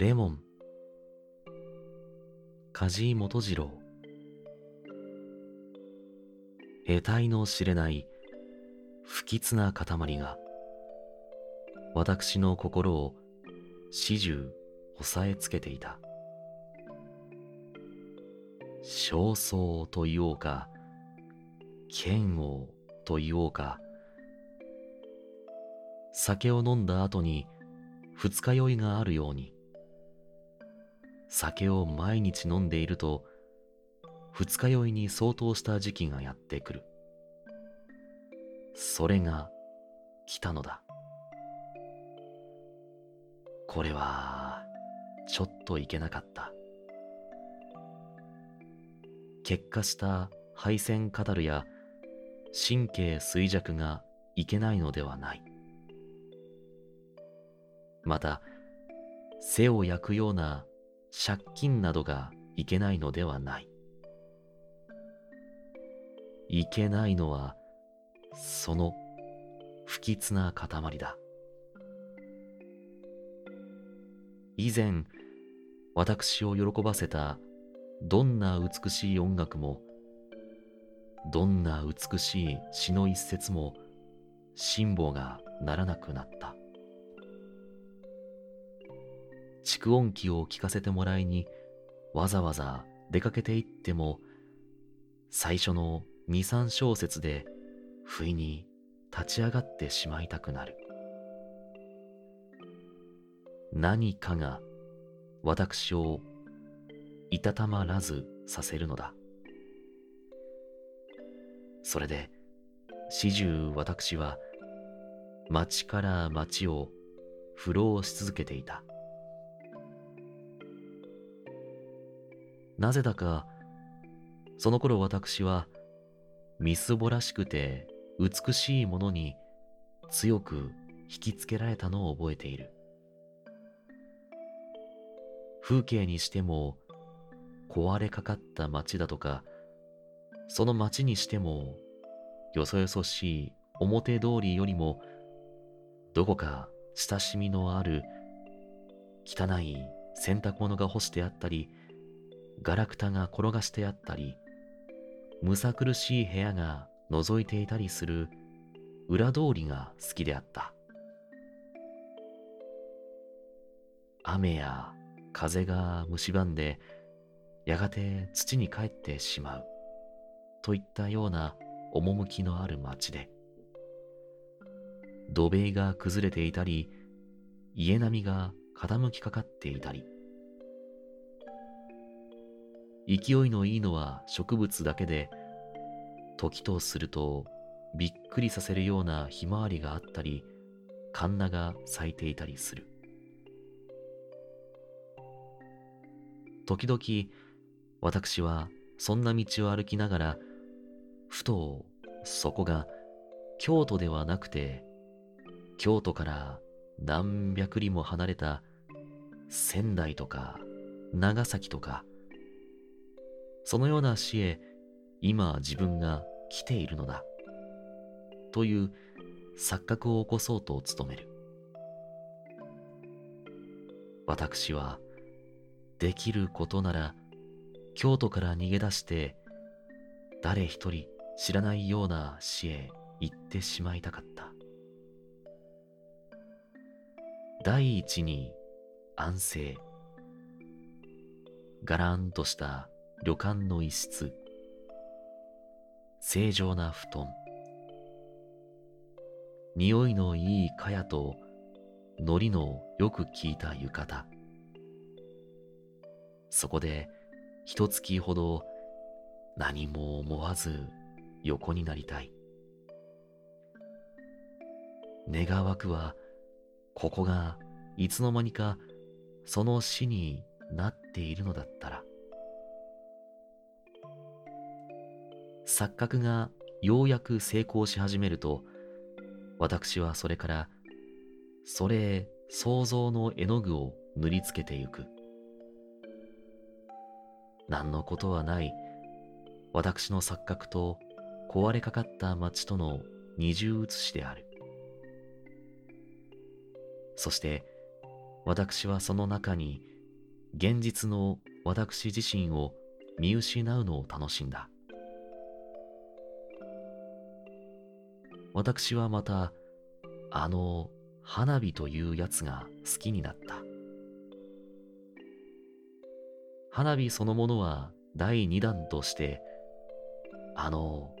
レモン。梶井元次郎。得体の知れない不吉な塊が私の心を始終押さえつけていた。焦燥と言おうか剣王と言おうか酒を飲んだ後に二日酔いがあるように酒を毎日飲んでいると二日酔いに相当した時期がやってくる。それが来たのだ。これはちょっといけなかった。結果した配線カタルや神経衰弱がいけないのではない。また背を焼くような借金などがいけないのではない。いけないのはその不吉な塊だ。以前私を喜ばせたどんな美しい音楽もどんな美しい詩の一節も辛抱がならなくなった。蓄音機を聞かせてもらいにわざわざ出かけていっても最初の二三小節で不意に立ち上がってしまいたくなる。何かが私をいたたまらずさせるのだ。それで始終私は町から町を不老し続けていた。なぜだかその頃私はみすぼらしくて美しいものに強く引きつけられたのを覚えている。風景にしても壊れかかった街だとかその街にしてもよそよそしい表通りよりもどこか親しみのある汚い洗濯物が干してあったりガラクタが転がしてあったりむさ苦しい部屋が覗いていたりする裏通りが好きであった。雨や風が蝕んでやがて土に帰ってしまうといったような趣のある町で土塀が崩れていたり家並みが傾きかかっていたり勢いのいいのは植物だけで時とするとびっくりさせるようなひまわりがあったりカンナが咲いていたりする。時々私はそんな道を歩きながらふとそこが京都ではなくて京都から何百里も離れた仙台とか長崎とかそのような死へ今自分が来ているのだ。という錯覚を起こそうと努める。私はできることなら京都から逃げ出して誰一人知らないような死へ行ってしまいたかった。第一に安静。がらんとした旅館の一室。正常な布団。匂いのいい茅と海苔のよく効いた浴衣。そこで一月ほど何も思わず横になりたい。願わくはここがいつの間にかその死になっているのだったら。錯覚がようやく成功し始めると、私はそれから、それへ想像の絵の具を塗りつけてゆく。何のことはない、私の錯覚と壊れかかった街との二重写しである。そして、私はその中に現実の私自身を見失うのを楽しんだ。私はまた、あの花火というやつが好きになった。花火そのものは第二弾として、あの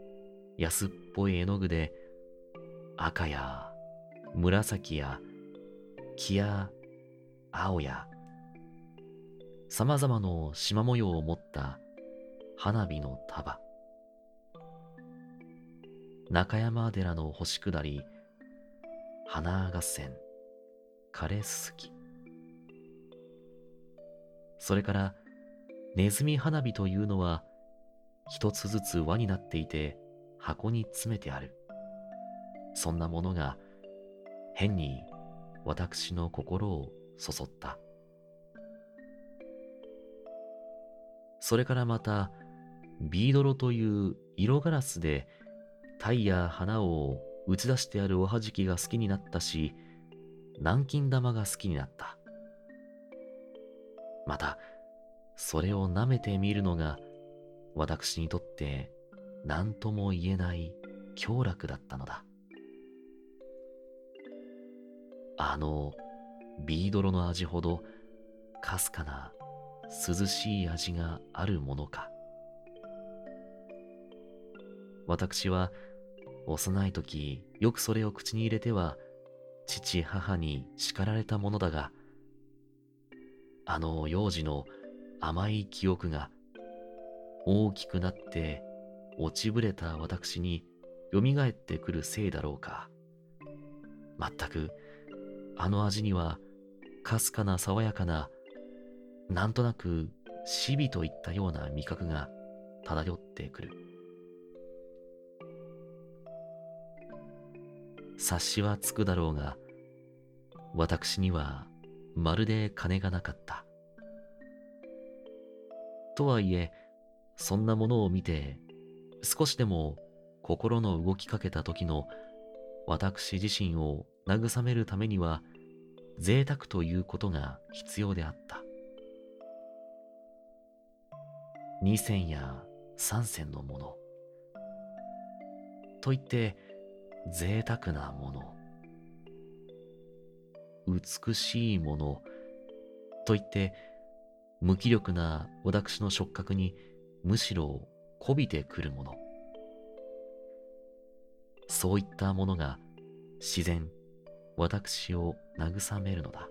安っぽい絵の具で赤や紫や黄や青や様々な縞模様を持った花火の束。中山寺の星下り、花合戦、枯れすすき。それから、ネズミ花火というのは、一つずつ輪になっていて、箱に詰めてある。そんなものが、変に私の心をそそった。それからまた、ビードロという色ガラスでタイや花を打ち出してあるおはじきが好きになったし、南京玉が好きになった。また、それを舐めてみるのが、私にとって何とも言えない凶楽だったのだ。あのビードロの味ほどかすかな涼しい味があるものか。私は幼い時よくそれを口に入れては父母に叱られたものだが、あの幼児の甘い記憶が大きくなって落ちぶれた私に蘇ってくるせいだろうか。まったくあの味にはかすかな爽やかななんとなく死火といったような味覚が漂ってくる。察しはつくだろうが、私にはまるで金がなかった。とはいえ、そんなものを見て、少しでも心の動きかけた時の私自身を慰めるためには、贅沢ということが必要であった。二銭や三銭のもの。と言って、贅沢なもの。美しいもの。と言って、無気力な私の触覚にむしろこびてくるもの。そういったものが自然、私を慰めるのだ。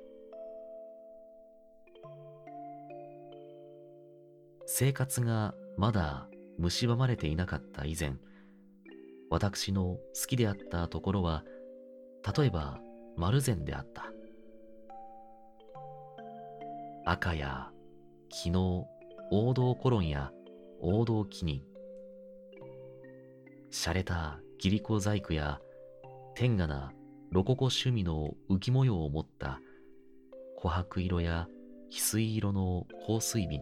生活がまだ蝕まれていなかった以前、私の好きであったところは、例えば丸善であった。赤や木の王道コロンや王道木に、洒落た切子細工や天下なロココ趣味の浮き模様を持った琥珀色や翡翠色の香水瓶、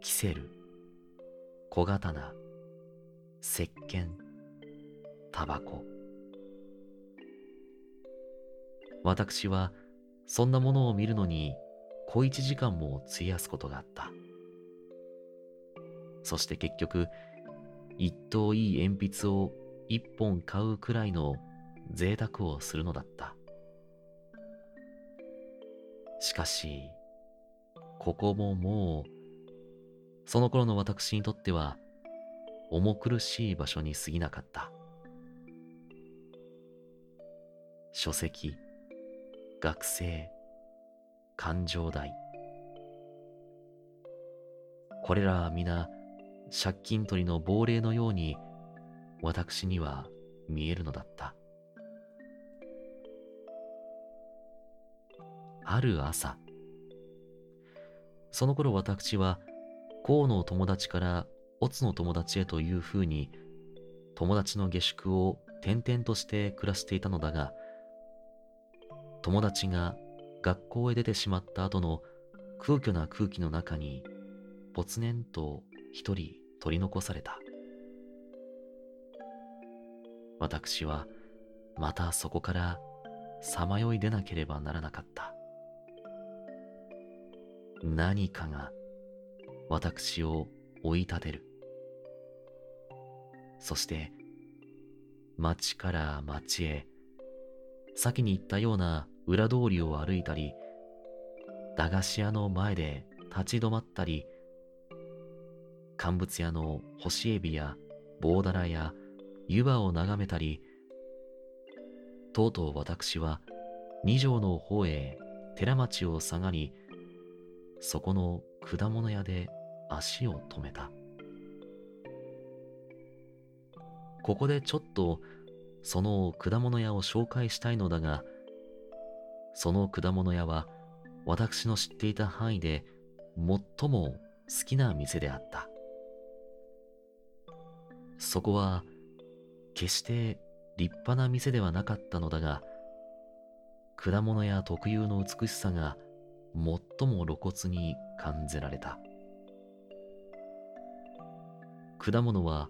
キセル、小刀、石鹸、タバコ。私はそんなものを見るのに小一時間も費やすことがあった。そして結局、一等いい鉛筆を一本買うくらいの贅沢をするのだった。しかし、ここももうその頃の私にとっては重苦しい場所に過ぎなかった。書籍、学生、感情代。これらは皆借金取りの亡霊のように私には見えるのだった。ある朝、その頃私は甲の友達から乙の友達へというふうに友達の下宿を転々として暮らしていたのだが友達が学校へ出てしまった後の空虚な空気の中にぽつねんと一人取り残された私はまたそこからさまよい出なければならなかった何かが私を追い立てる。そして町から町へ先に言ったような裏通りを歩いたり駄菓子屋の前で立ち止まったり乾物屋の干しエビや棒だらや湯葉を眺めたりとうとう私は二条の方へ寺町を下がりそこの果物屋で足を止めた。ここでちょっとその果物屋を紹介したいのだがその果物屋は私の知っていた範囲で最も好きな店であった。そこは決して立派な店ではなかったのだが果物屋特有の美しさが最も露骨に感じられた。果物は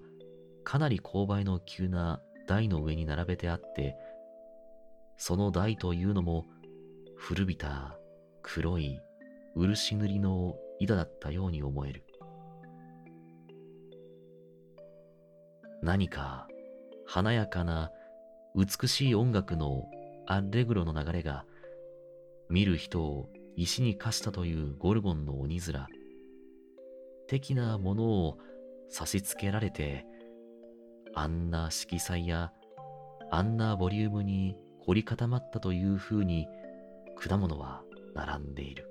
かなり勾配の急な台の上に並べてあってその台というのも古びた黒い漆塗りの板だったように思える。何か華やかな美しい音楽のアレグロの流れが見る人を石に課したというゴルゴンの鬼面的なものを差し付けられてあんな色彩やあんなボリュームに凝り固まったというふうに果物は並んでいる。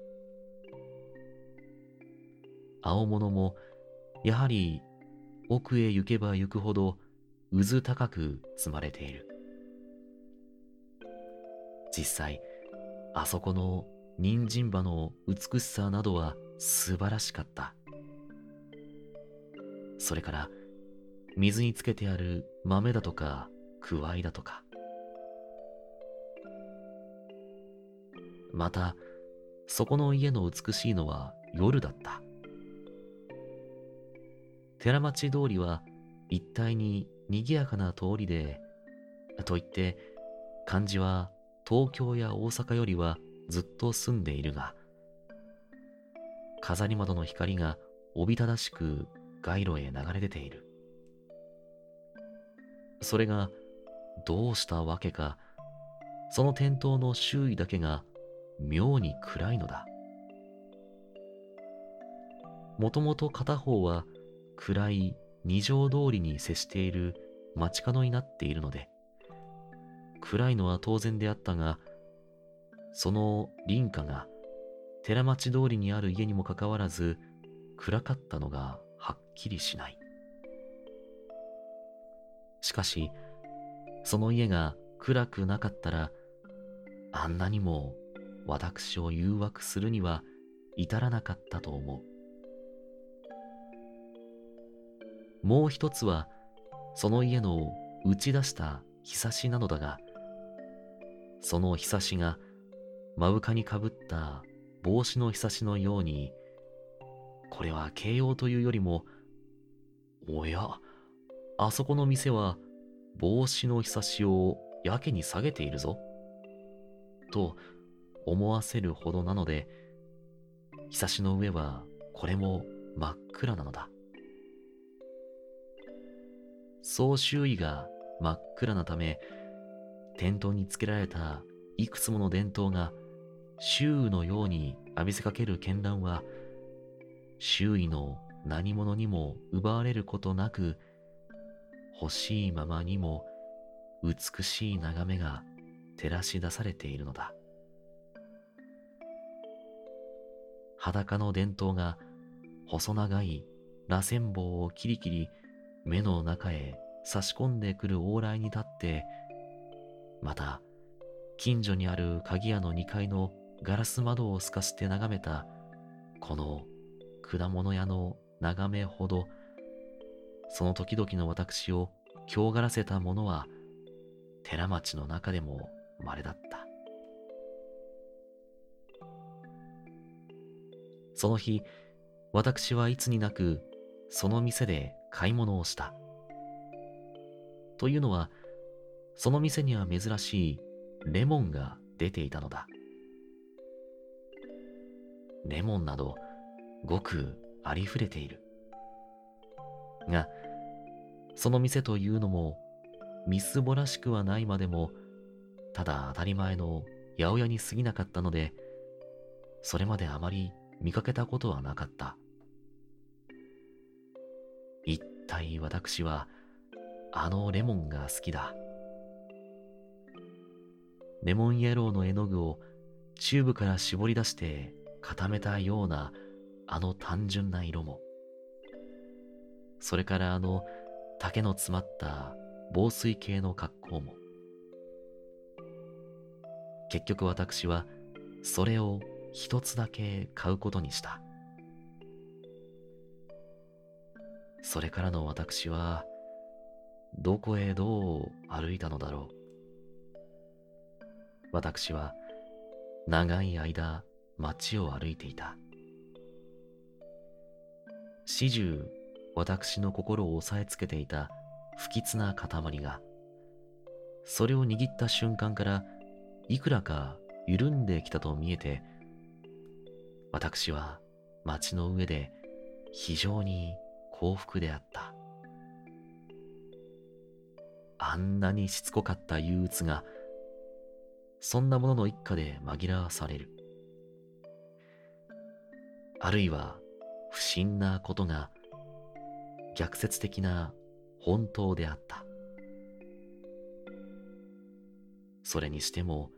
青物もやはり奥へ行けば行くほど渦高く積まれている。実際あそこの人参葉の美しさなどは素晴らしかった。それから水につけてある豆だとかくわいだとか。またそこの家の美しいのは夜だった。寺町通りは一帯に賑やかな通りでと言って漢字は東京や大阪よりはずっと住んでいるが飾り窓の光がおびただしく街路へ流れ出ている。それがどうしたわけか。その店頭の周囲だけが妙に暗いのだ。もともと片方は暗い二条通りに接している街角になっているので暗いのは当然であったがその林家が寺町通りにある家にもかかわらず暗かったのがはっきりしない。しかしその家が暗くなかったらあんなにも私を誘惑するには至らなかったと思う。もう一つはその家の打ち出したひさしなのだがそのひさしが目深にかぶった帽子のひさしのようにこれは形容というよりもおやあそこの店は帽子のひさしをやけに下げているぞ。と思わせるほどなのでひさしの上はこれも真っ暗なのだ。総周囲が真っ暗なため、店頭につけられたいくつもの電灯が周囲のように浴びせかける絢爛は、周囲の何者にも奪われることなく、欲しいままにも美しい眺めが照らし出されているのだ。裸の電灯が細長い螺旋棒をキリキリ目の中へ差し込んでくる往来に立って、また、近所にある鍵屋の2階のガラス窓を透かして眺めた、この果物屋の眺めほど、その時々の私を強がらせたものは、寺町の中でも稀だった。その日、私はいつになく、その店で買い物をした。というのは、その店には珍しいレモンが出ていたのだ。レモンなどごくありふれている。が、その店というのも、みすぼらしくはないまでも、ただ当たり前の八百屋に過ぎなかったので、それまであまり見かけたことはなかった。一体私は、あのレモンが好きだ。レモンイエローの絵の具をチューブから絞り出して固めたようなあの単純な色も、それからあの竹の詰まった防水系の格好も、結局私はそれを一つだけ買うことにした。それからの私は、どこへどう歩いたのだろう。私は長い間街を歩いていた。始終私の心を押さえつけていた不吉な塊が、それを握った瞬間からいくらか緩んできたと見えて、私は街の上で非常に幸福であった。あんなにしつこかった憂鬱が、そんなものの一家で紛らわされる。あるいは不審なことが逆説的な本当であった。それにしても、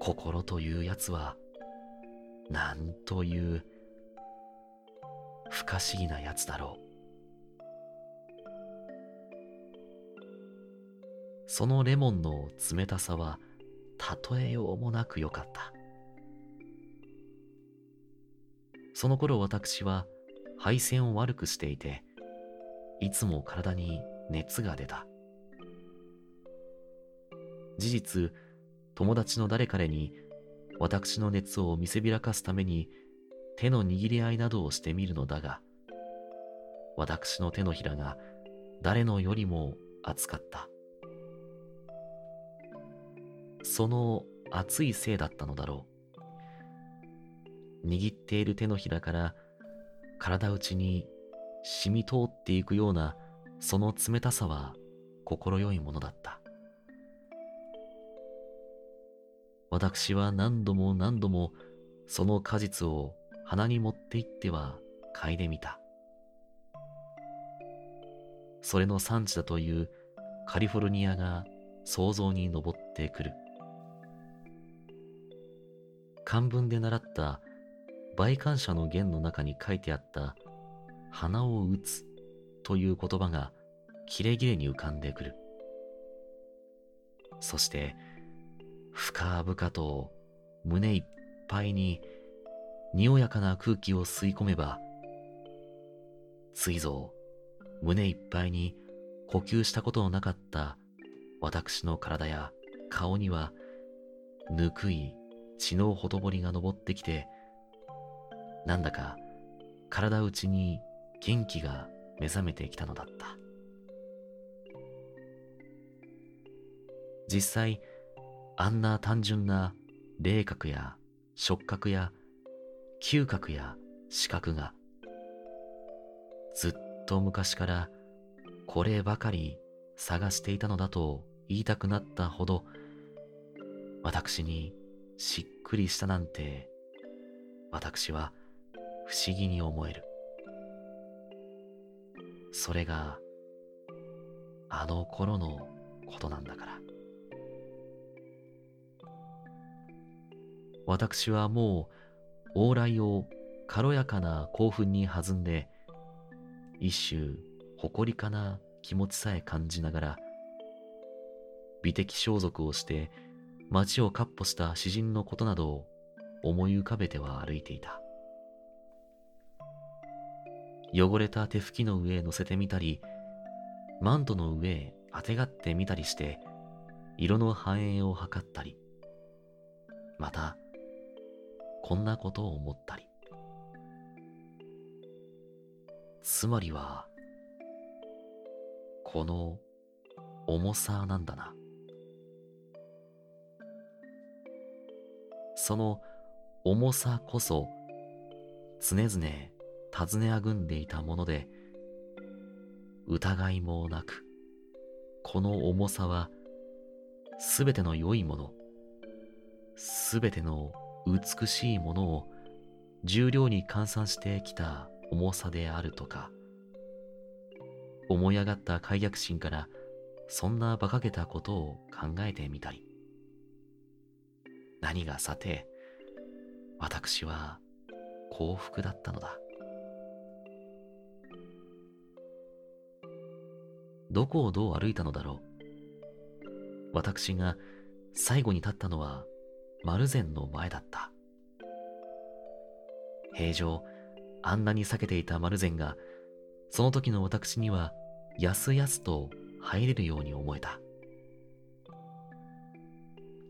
心というやつは、なんという不可思議なやつだろう。そのレモンの冷たさは例えようもなく良かった。その頃私は配線を悪くしていて、いつも体に熱が出た。事実、友達の誰彼に私の熱を見せびらかすために手の握り合いなどをしてみるのだが、私の手のひらが誰のよりも熱かった。その熱いせいだったのだろう。握っている手のひらから体内に染み通っていくようなその冷たさは心よいものだった。私は何度も何度もその果実を鼻に持って行っては嗅いでみた。それの産地だというカリフォルニアが想像に上ってくる。漢文で習った倍感謝の言の中に書いてあった鼻を打つという言葉がキレキレに浮かんでくる。そして、深々と胸いっぱいににおやかな空気を吸い込めば、ついぞ胸いっぱいに呼吸したことのなかった私の体や顔にはぬくい血のほとぼりが昇ってきて、なんだか体内に元気が目覚めてきたのだった。実際、あんな単純な霊覚や触覚や嗅覚や視覚が、ずっと昔からこればかり探していたのだと言いたくなったほど、私にしっくりしたなんて、私は不思議に思える。それが、あの頃のことなんだから。私はもう、往来を軽やかな興奮に弾んで、一種誇りかな気持ちさえ感じながら、美的装束をして街をかっ歩した詩人のことなどを思い浮かべては歩いていた。汚れた手拭きの上へ乗せてみたり、マントの上へあてがってみたりして、色の反映を図ったり、また、こんなことを思ったり。つまりは、この重さなんだな。その重さこそ常々尋ねあぐんでいたもので、疑いもなく、この重さは、すべての良いもの、すべての美しいものを重量に換算してきた重さであるとか、思い上がった解逆心からそんな馬鹿げたことを考えてみたり、何がさて、私は幸福だったのだ。どこをどう歩いたのだろう。私が最後に立ったのは丸善の前だった。平常、あんなに避けていた丸善が、その時の私には、やすやすと入れるように思えた。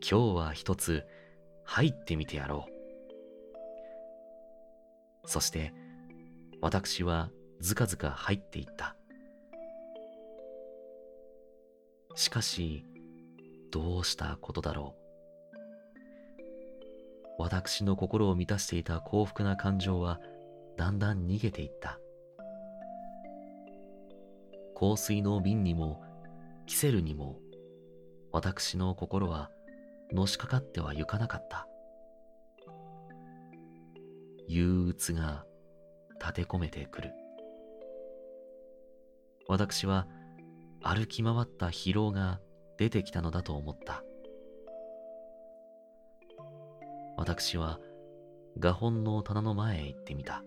今日は一つ入ってみてやろう。そして、私はずかずか入っていった。しかし、どうしたことだろう。私の心を満たしていた幸福な感情は、だんだん逃げていった。香水の瓶にも、キセルにも、私の心はのしかかってはゆかなかった。憂鬱が立て込めてくる。私は歩き回った疲労が出てきたのだと思った。私は画本の棚の前へ行ってみた。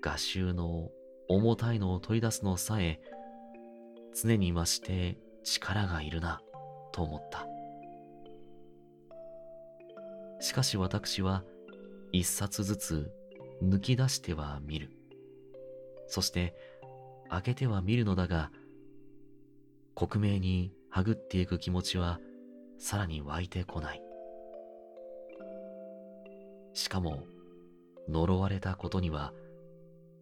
画集の重たいのを取り出すのさえ常に増して力がいるなと思った。しかし私は一冊ずつ抜き出しては見る。そして開けては見るのだが、克明にはぐっていく気持ちはさらに湧いてこない。しかも、呪われたことには、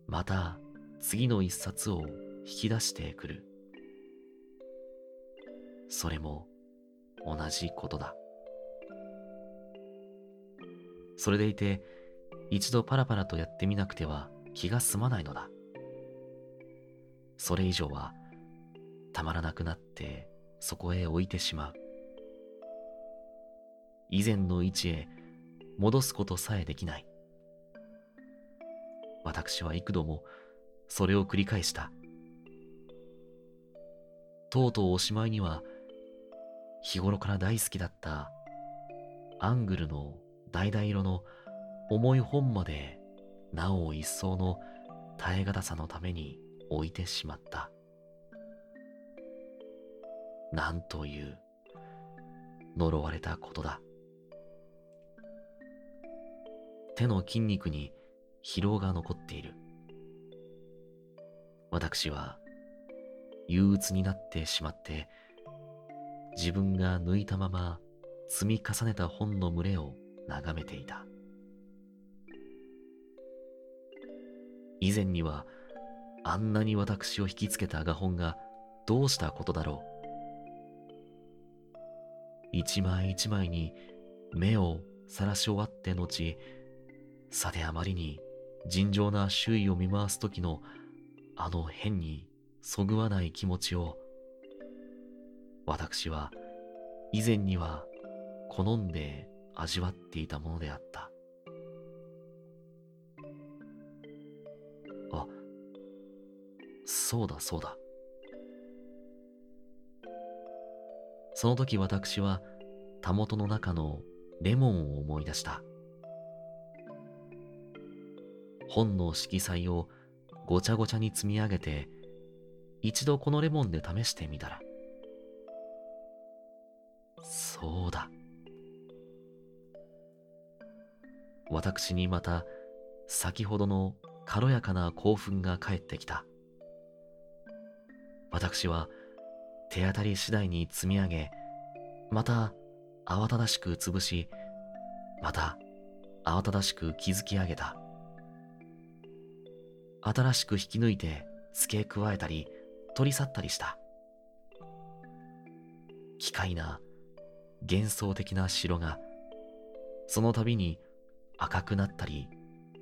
また次の一冊を引き出してくる。それも同じことだ。それでいて、一度パラパラとやってみなくては気が済まないのだ。それ以上はたまらなくなってそこへ置いてしまう。以前の位置へ戻すことさえできない。私は幾度もそれを繰り返した。とうとうおしまいには日頃から大好きだったアングルの橙色の重い本までなお一層の耐え難さのために置いてしまった。なんという呪われたことだ。手の筋肉に疲労が残っている。私は憂鬱になってしまって、自分が抜いたまま積み重ねた本の群れを眺めていた。以前にはあんなに私を引きつけた画本がどうしたことだろう。一枚一枚に目をさらし終わって後、さてあまりに尋常な周囲を見回す時のあの変にそぐわない気持ちを、私は以前には好んで味わっていたものであった。そうだそうだ。その時私は、たもとの中のレモンを思い出した。本の色彩をごちゃごちゃに積み上げて、一度このレモンで試してみたら。そうだ。私にまた先ほどの軽やかな興奮が返ってきた。私は手当たり次第に積み上げ、また慌ただしく潰し、また慌ただしく築き上げた。新しく引き抜いて付け加えたり取り去ったりした。奇怪な幻想的な城が、その度に赤くなったり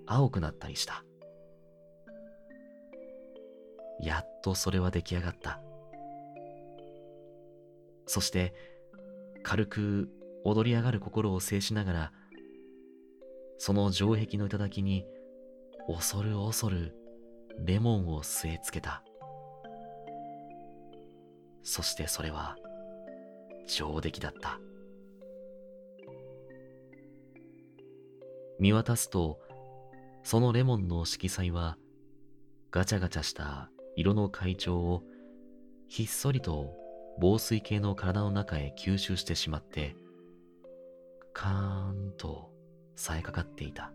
青くなったりした。やっとそれは出来上がった。そして軽く踊り上がる心を制しながらその城壁の頂に恐る恐るレモンを据え付けた。そしてそれは上出来だった。見渡すと、そのレモンの色彩はガチャガチャした色の階調をひっそりと防水系の体の中へ吸収してしまって、カーンと冴えかかっていた。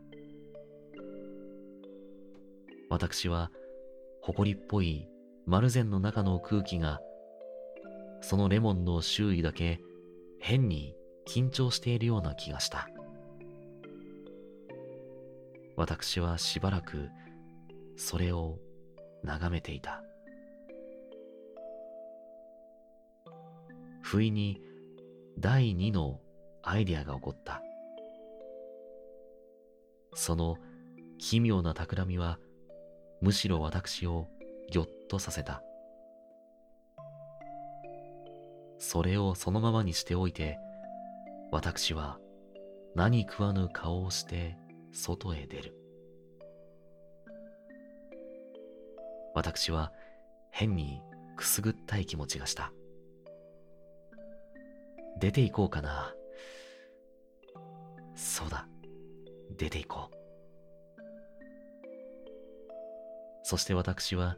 私は、埃っぽい丸善の中の空気が、そのレモンの周囲だけ変に緊張しているような気がした。私はしばらくそれを眺めていた。不意に第二のアイデアが起こった。その奇妙な企みはむしろ私をぎょっとさせた。それをそのままにしておいて、私は何食わぬ顔をして外へ出る。私は変にくすぐったい気持ちがした。出て行こうかな。そうだ、出て行こう。そして私は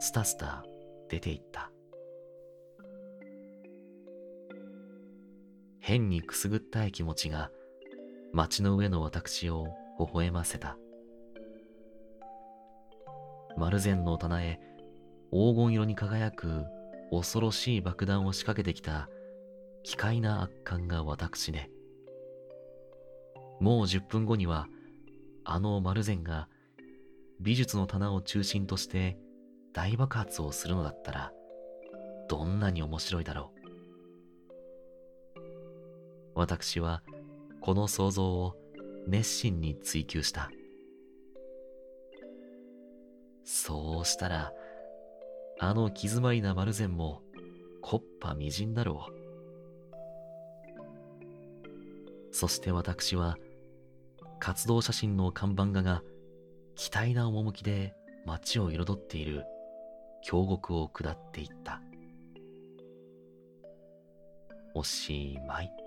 スタスタ出て行った。変にくすぐったい気持ちが街の上の私を微笑ませた。丸善の棚へ黄金色に輝く恐ろしい爆弾を仕掛けてきた奇怪な圧巻が私ね。もう10分後にはあの丸善が美術の棚を中心として大爆発をするのだったらどんなに面白いだろう。私はこの想像を熱心に追求した。そうしたら、あの気詰まりな丸善も、こっぱみじんだろう。そして私は、活動写真の看板画が、期待な趣で街を彩っている峡谷を下っていった。おしまい。